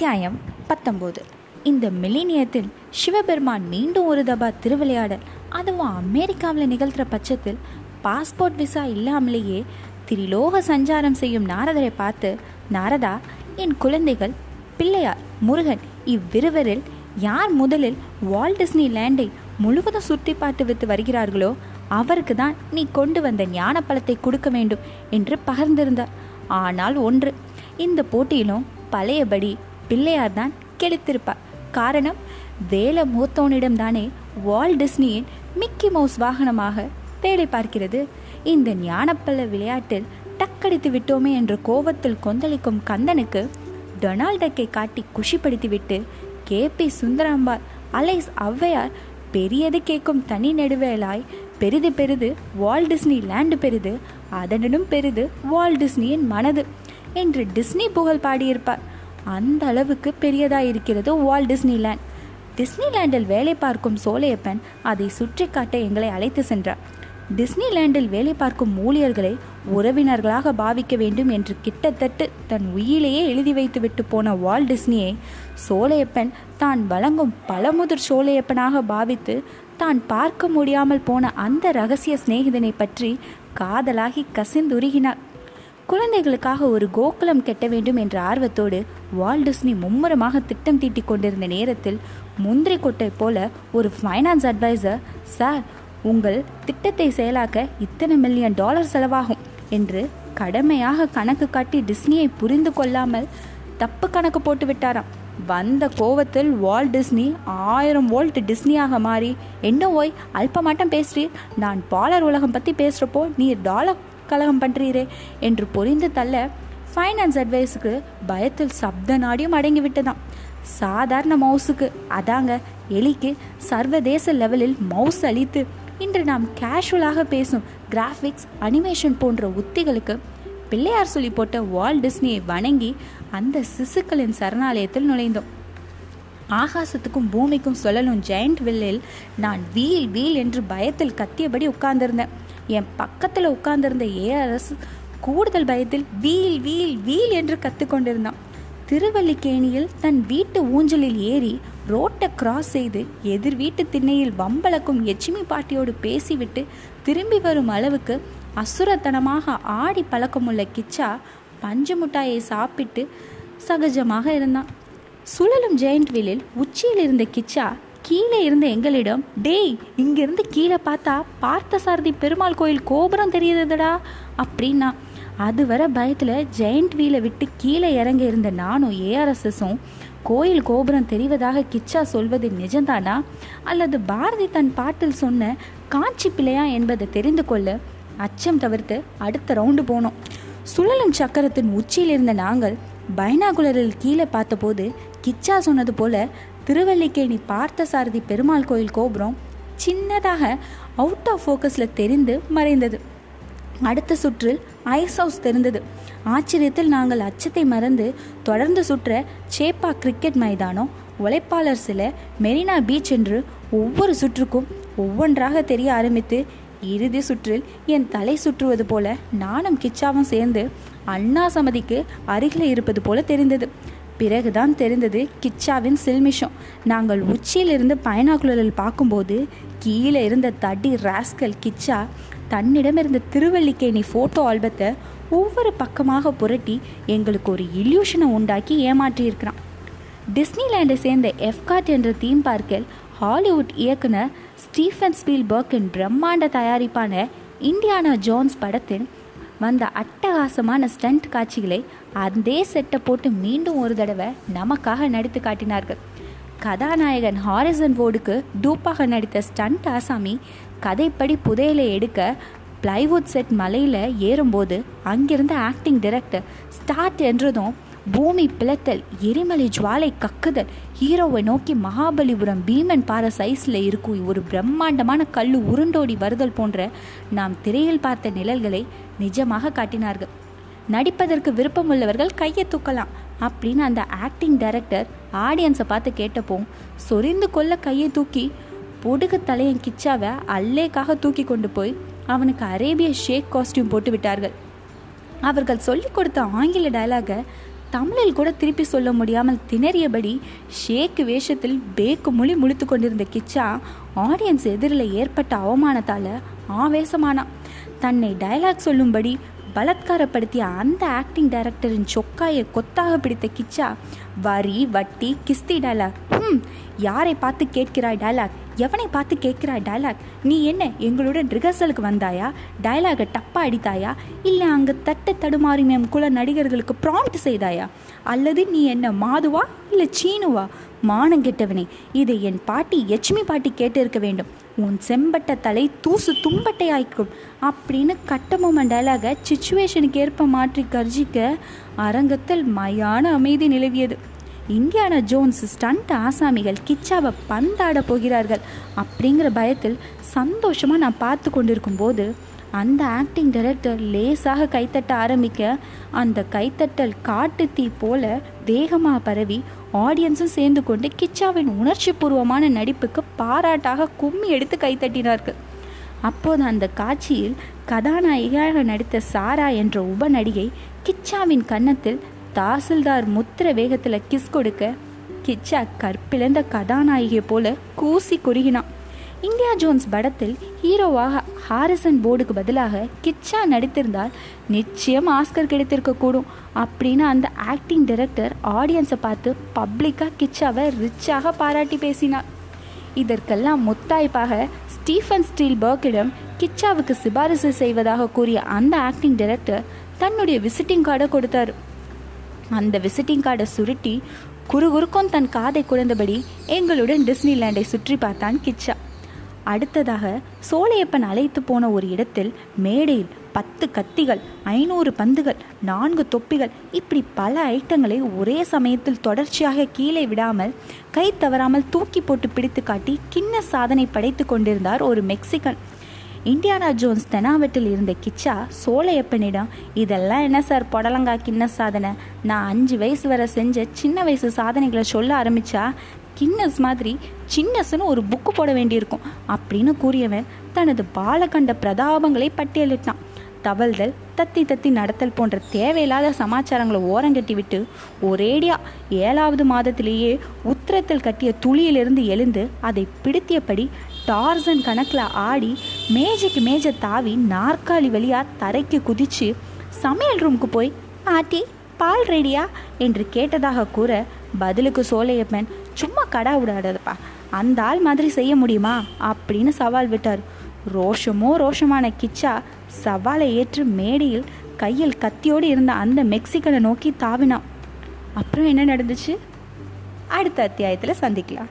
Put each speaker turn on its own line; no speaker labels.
அத்தியாயம் பத்தொம்போது இந்த மில்லினியத்தில் சிவபெருமான் மீண்டும் ஒரு தபா திருவிளையாடல் அதுவும் அமெரிக்காவில் நிகழ்த்துற பட்சத்தில் பாஸ்போர்ட் விசா இல்லாமலேயே திரிலோக சஞ்சாரம் செய்யும் நாரதரை பார்த்து நாரதா என் குழந்தைகள் பிள்ளையார் முருகன் இவ்விருவரில் யார் முதலில் வால் டிஸ்னி லேண்டை முழுவதும் சுற்றி பார்த்து விட்டு வருகிறார்களோ அவருக்கு தான் நீ கொண்டு வந்த ஞான பழத்தை கொடுக்க வேண்டும் என்று பகிர்ந்திருந்தார். ஆனால் ஒன்று இந்த போட்டியிலும் பழையபடி பிள்ளையார் தான் கெடுத்திருப்பார் காரணம் வேலை மூத்தோனிடம் தானே வால் டிஸ்னியின் மிக்கி மவுஸ் வாகனமாக வேலை பார்க்கிறது. இந்த ஞானப்பள்ள விளையாட்டில் டக்கடித்து விட்டோமே என்ற கோபத்தில் கொந்தளிக்கும் கந்தனுக்கு டொனால்டக்கை காட்டி குஷிப்படுத்திவிட்டு K. P. Sundarambal alias Avvaiyar பெரியது கேட்கும் தனி நெடுவேலாய் பெரிது பெரிது வால் டிஸ்னி லேண்டு பெரிது அதனிடம் பெரிது வால் டிஸ்னியின் மனது என்று டிஸ்னி புகழ் பாடியிருப்பார். அந்த அளவுக்கு பெரியதாக இருக்கிறது வால் டிஸ்னிலேண்ட் டிஸ்னிலேண்டில் வேலை பார்க்கும் சோலையப்பன் அதை சுற்றி காட்ட எங்களை அழைத்து சென்றார். டிஸ்னிலேண்டில் வேலை பார்க்கும் ஊழியர்களை உறவினர்களாக பாவிக்க வேண்டும் என்று கிட்டத்தட்டு தன் உயிலேயே எழுதி வைத்து விட்டு போன வால் டிஸ்னியை சோலையப்பன் தான் வழங்கும் பழமுதிர் சோலையப்பனாக பாவித்து தான் பார்க்க முடியாமல் போன அந்த ரகசிய சிநேகிதனை பற்றி காதலாகி கசிந்துருகினார். குழந்தைகளுக்காக ஒரு கோகுலம் கெட்ட வேண்டும் என்ற ஆர்வத்தோடு வால் டிஸ்னி மும்முரமாக திட்டம் தீட்டிக் கொண்டிருந்த நேரத்தில் முந்திரி கொட்டை போல ஒரு ஃபைனான்ஸ் அட்வைசர் சார் உங்கள் திட்டத்தை செயலாக்க இத்தனை மில்லியன் டாலர் செலவாகும் என்று கடமையாக கணக்கு காட்டி டிஸ்னியை புரிந்து கொள்ளாமல் தப்பு கணக்கு போட்டு விட்டாராம். வந்த கோவத்தில் வால் டிஸ்னி ஆயிரம் வோல்ட் டிஸ்னியாக மாறி என்ன ஓய் அல்பமாட்டம் பேசுறீர்? நான் பாலர் உலகம் பற்றி பேசுகிறப்போ நீ டாலர் கலகம் பண்ணுறீரே என்று பொறிந்து தள்ள ஃபைனான்ஸ் அட்வைஸுக்கு பயத்தில் சப்த நாடியும் அடங்கி விட்டதாம். சாதாரண மவுஸுக்கு அதாங்க எலிக்கு சர்வதேச லெவலில் மவுஸ் அளித்து இன்று நாம் கேஷுவலாக பேசும் கிராஃபிக்ஸ் அனிமேஷன் போன்ற உத்திகளுக்கு பிள்ளையார் சொல்லி போட்ட வால் டிஸ்னியை வணங்கி அந்த சிசுக்களின் சரணாலயத்தில் நுழைந்தோம். ஆகாசத்துக்கும் பூமிக்கும் சொல்லலும் ஜெயண்ட் வில்லில் நான் வீல் வீல் என்று பயத்தில் கத்தியபடி உட்கார்ந்திருந்தேன். என் பக்கத்தில் உட்கார்ந்திருந்த ஏஆர்எஸ் கூடுதல் பயத்தில் வீல் வீல் வீல் என்று கத்துக்கொண்டிருந்தான் திருவல்லிக்கேணியில் தன் வீட்டு ஊஞ்சலில் ஏறி ரோட்டை கிராஸ் செய்து எதிர் வீட்டு திண்ணையில் வம்பளக்கும் எச்சிமி பாட்டியோடு பேசிவிட்டு திரும்பி வரும் அளவுக்கு அசுரத்தனமாக ஆடி பழக்கமுள்ள கிச்சா பஞ்சு முட்டாயை சாப்பிட்டு சகஜமாக இருந்தான். சுழலும் ஜெயண்ட் வீலில் உச்சியில் இருந்த கிச்சா கீழே இருந்த எங்களிடம் டேய் இங்கேருந்து கீழே பார்த்தா பார்த்த சாரதி பெருமாள் கோயில் கோபுரம் தெரியுதுடா அப்படின்னா அது வர பயத்தில் ஜெயண்ட் வீலை விட்டு கீழே இறங்க இருந்த நானும் ஏஆர்எஸ்எஸும் கோயில் கோபுரம் தெரிவதாக கிச்சா சொல்வது நிஜந்தானா அல்லது பாரதி தன் பாட்டில் சொன்ன காட்சி பிள்ளையா என்பதை தெரிந்து கொள்ள அச்சம் தவிர்த்து அடுத்த ரவுண்டு போனோம். சுழலும் சக்கரத்தின் உச்சியில் இருந்த நாங்கள் பைனாகுலரில் கீழே பார்த்தபோது கிச்சா சொன்னது போல திருவல்லிக்கேணி பார்த்தசாரதி பெருமாள் கோயில் கோபுரம் சின்னதாக அவுட் ஆஃப் ஃபோக்கஸில் தெரிந்து மறைந்தது. அடுத்த சுற்றில் ஐஸ் ஹவுஸ் தெரிந்தது. ஆச்சரியத்தில் நாங்கள் அச்சத்தை மறந்து தொடர்ந்து சுற்ற சேப்பா கிரிக்கெட் மைதானம் உழைப்பாளர் சில மெரினா பீச் என்று ஒவ்வொரு சுற்றுக்கும் ஒவ்வொன்றாக தெரிய ஆரம்பித்து இறுதி சுற்றில் என் தலை சுற்றுவது போல நானும் கிச்சாவும் சேர்ந்து அண்ணா சமதிக்கு அருகில் இருப்பது போல தெரிந்தது. பிறகுதான் தெரிந்தது கிச்சாவின் சில்மிஷம். நாங்கள் உச்சியிலிருந்து பயனாக்குழலில் பார்க்கும்போது கீழே இருந்த தடி ராஸ்கல் கிச்சா தன்னிடம் இருந்த திருவல்லிக்கேணி ஃபோட்டோ ஆல்பத்தை ஒவ்வொரு பக்கமாக புரட்டி எங்களுக்கு ஒரு இல்யூஷனை உண்டாக்கி ஏமாற்றியிருக்கிறான். டிஸ்னிலேண்டை சேர்ந்த எஃப்காட் என்ற தீம் பார்க்கில் ஹாலிவுட் இயக்குனர் ஸ்டீஃபன் ஸ்பீல்பர்க்கின் பிரம்மாண்ட தயாரிப்பான இந்தியானா ஜோன்ஸ் படத்தின் வந்த அட்டகாசமான ஸ்டண்ட் காட்சிகளை அதே செட்டை போட்டு மீண்டும் ஒரு தடவை நமக்காக நடித்து காட்டினார்கள். கதாநாயகன் ஹாரிசன் போர்டுக்கு டூப்பாக நடித்த ஸ்டண்ட் ஆசாமி கதைப்படி புதையலை எடுக்க பிளைவுட் செட் மலையில் ஏறும்போது அங்கிருந்த ஆக்டிங் டிரெக்டர் ஸ்டார்ட் என்றதும் பூமி பிளத்தல் எரிமலை ஜுவாலை கக்குதல் ஹீரோவை நோக்கி மகாபலிபுரம் பீமன் பாற சைஸில் இருக்கும் ஒரு பிரம்மாண்டமான கல் உருண்டோடி வருதல் போன்ற நாம் திரையில் பார்த்த நிழல்களை நிஜமாக காட்டினார்கள். நடிப்பதற்கு விருப்பம் உள்ளவர்கள் கையை தூக்கலாம் அப்படின்னு அந்த ஆக்டிங் டைரக்டர் ஆடியன்ஸை பார்த்து கேட்டப்போ சொரிந்து கொள்ள கையை தூக்கி பொடுகு தலையன் கிச்சாவை அல்லேக்காக தூக்கி கொண்டு போய் அவனுக்கு அரேபிய ஷேக் காஸ்டியூம் போட்டு விட்டார்கள். அவர்கள் சொல்லிக் கொடுத்த ஆங்கில டயலாகை தமிழில் கூட திருப்பி சொல்ல முடியாமல் திணறியபடி ஷேக்கு வேஷத்தில் பேக்கு மொழி முழித்து கொண்டிருந்த கிச்சா ஆடியன்ஸ் எதிரில் ஏற்பட்ட அவமானத்தால் ஆவேசமானான் தன்னை டயலாக் சொல்லும்படி பலாத்காரப்படுத்திய அந்த ஆக்டிங் டைரக்டரின் சொக்காயை கொத்தாக பிடித்த கிச்சா வரி வட்டி கிஸ்தி டைலாக் ம் யாரை பார்த்து கேட்கிறாய் டைலாக் எவனை பார்த்து கேட்கிறாய் டைலாக் நீ என்ன எங்களுடன் ரிஹர்சலுக்கு வந்தாயா? டைலாகை டப்பா அடித்தாயா? இல்லை அங்கே தட்ட தடுமாறி நம் குல நடிகர்களுக்கு ப்ராம்ப்ட் செய்தாயா? அல்லது நீ என்ன மாதுவா இல்லை சீனுவா? மானம் கெட்டவனே இதை என் பாட்டி எச்மி பாட்டி கேட்டிருக்க வேண்டும். உன் செம்பட்ட தலை தூசு தும்பட்டை ஆய்க்கும் அப்படின்னு கட்டபொம்மன் டைலாக சுச்சுவேஷனுக்கு ஏற்ப மாற்றி கர்ஜிக்க அரங்கத்தில் மயான அமைதி நிலவியது. இந்தியானா ஜோன்ஸ் ஸ்டண்ட் ஆசாமிகள் கிச்சாவை பந்தாட போகிறார்கள். அப்படிங்கிற பயத்தில் சந்தோஷமாக நான் பார்த்து கொண்டிருக்கும் போது அந்த ஆக்டிங் டைரக்டர் லேசாக கைத்தட்ட ஆரம்பிக்க அந்த கைத்தட்டல் காட்டு தீ போல வேகமாக பரவி ஆடியன்ஸும் சேர்ந்து கொண்டு கிச்சாவின் உணர்ச்சி பூர்வமான நடிப்புக்கு பாராட்டாக கும்மி எடுத்து கைத்தட்டினார்கள். அப்போது அந்த காட்சியில் கதாநாயகியாக நடித்த சாரா என்ற உப நடிகை கிச்சாவின் கன்னத்தில் தாசில்தார் முத்திர வேகத்தில் கிஸ் கொடுக்க கிச்சா கற்பிழந்த கதாநாயகியை போல கூசி குறுகினான். இந்தியா ஜோன்ஸ் படத்தில் ஹீரோவாக ஹாரிசன் போர்டுக்கு பதிலாக கிச்சா நடித்திருந்தால் நிச்சயம் ஆஸ்கர் கிடைத்திருக்க கூடும் அப்படின்னு அந்த ஆக்டிங் டைரக்டர் ஆடியன்ஸை பார்த்து பப்ளிக்காக கிச்சாவை ரிச்சாக பாராட்டி பேசினார். இதற்கெல்லாம் முத்தாய்ப்பாக ஸ்டீஃபன் ஸ்டீல் பர்க்கிடம் கிச்சாவுக்கு சிபாரிசு செய்வதாக கூறிய அந்த ஆக்டிங் டைரக்டர் தன்னுடைய விசிட்டிங் கார்டை கொடுத்தாரு. அந்த விசிட்டிங் கார்டை சுருட்டி குறுகுறுக்கும் தன் காதை குழந்தபடி எங்களுடன் டிஸ்னிலேண்டை சுற்றி பார்த்தான் கிச்சா. அடுத்ததாக சோழையப்பன் அழைத்து போன ஒரு இடத்தில் மேடையில் பத்து கத்திகள் ஐநூறு பந்துகள் நான்கு தொப்பிகள் இப்படி பல ஐட்டங்களை ஒரே சமயத்தில் தொடர்ச்சியாக கீழே விடாமல் கை தவறாமல் தூக்கி போட்டு பிடித்து காட்டி கிண்ண சாதனை படைத்து கொண்டிருந்தார் ஒரு மெக்சிகன். இந்தியானா ஜோன்ஸ் தெனாவெட்டில் இருந்த கிச்சா சோழையப்பனிடம் இதெல்லாம் என்ன சார் புடலங்கா கிண்ண சாதனை? நான் அஞ்சு வயசு வரை செஞ்ச சின்ன வயசு சாதனைகளை சொல்ல ஆரம்பித்தா கின்னஸ் மாதிரி சின்னஸ்னு ஒரு புக்கு போட வேண்டியிருக்கும் அப்படின்னு கூறியவன் தனது பாலகண்ட பிரதாபங்களை பட்டியலிட்டான். தவழ்தல் தத்தி தத்தி நடத்தல் போன்ற தேவையில்லாத சமாச்சாரங்களை ஓரங்கட்டி விட்டு ஒரேடியா ஏழாவது மாதத்திலேயே உத்திரத்தில் கட்டிய துளியிலிருந்து எழுந்து அதை பிடித்தியபடி டார்சன் கணக்கில் ஆடி மேஜைக்கு மேஜை தாவி நாற்காலி வழியாக தரைக்கு குதித்து சமையல் ரூமுக்கு போய் ஆட்டி பால் ரெடியா? என்று கேட்டதாக கூற பதிலுக்கு சோலையப்பன் சும்மா கடா விடாதப்பா அந்த ஆள் மாதிரி செய்ய முடியுமா? அப்படின்னு சவால் விட்டார். ரோஷமோ ரோஷமான கிச்சா சவாலை ஏற்று மேடையில் கையில் கத்தியோடு இருந்த அந்த மெக்சிகனை நோக்கி தாவினான். அப்புறம் என்ன நடந்துச்சு? அடுத்த அத்தியாயத்தில் சந்திக்கலாம்.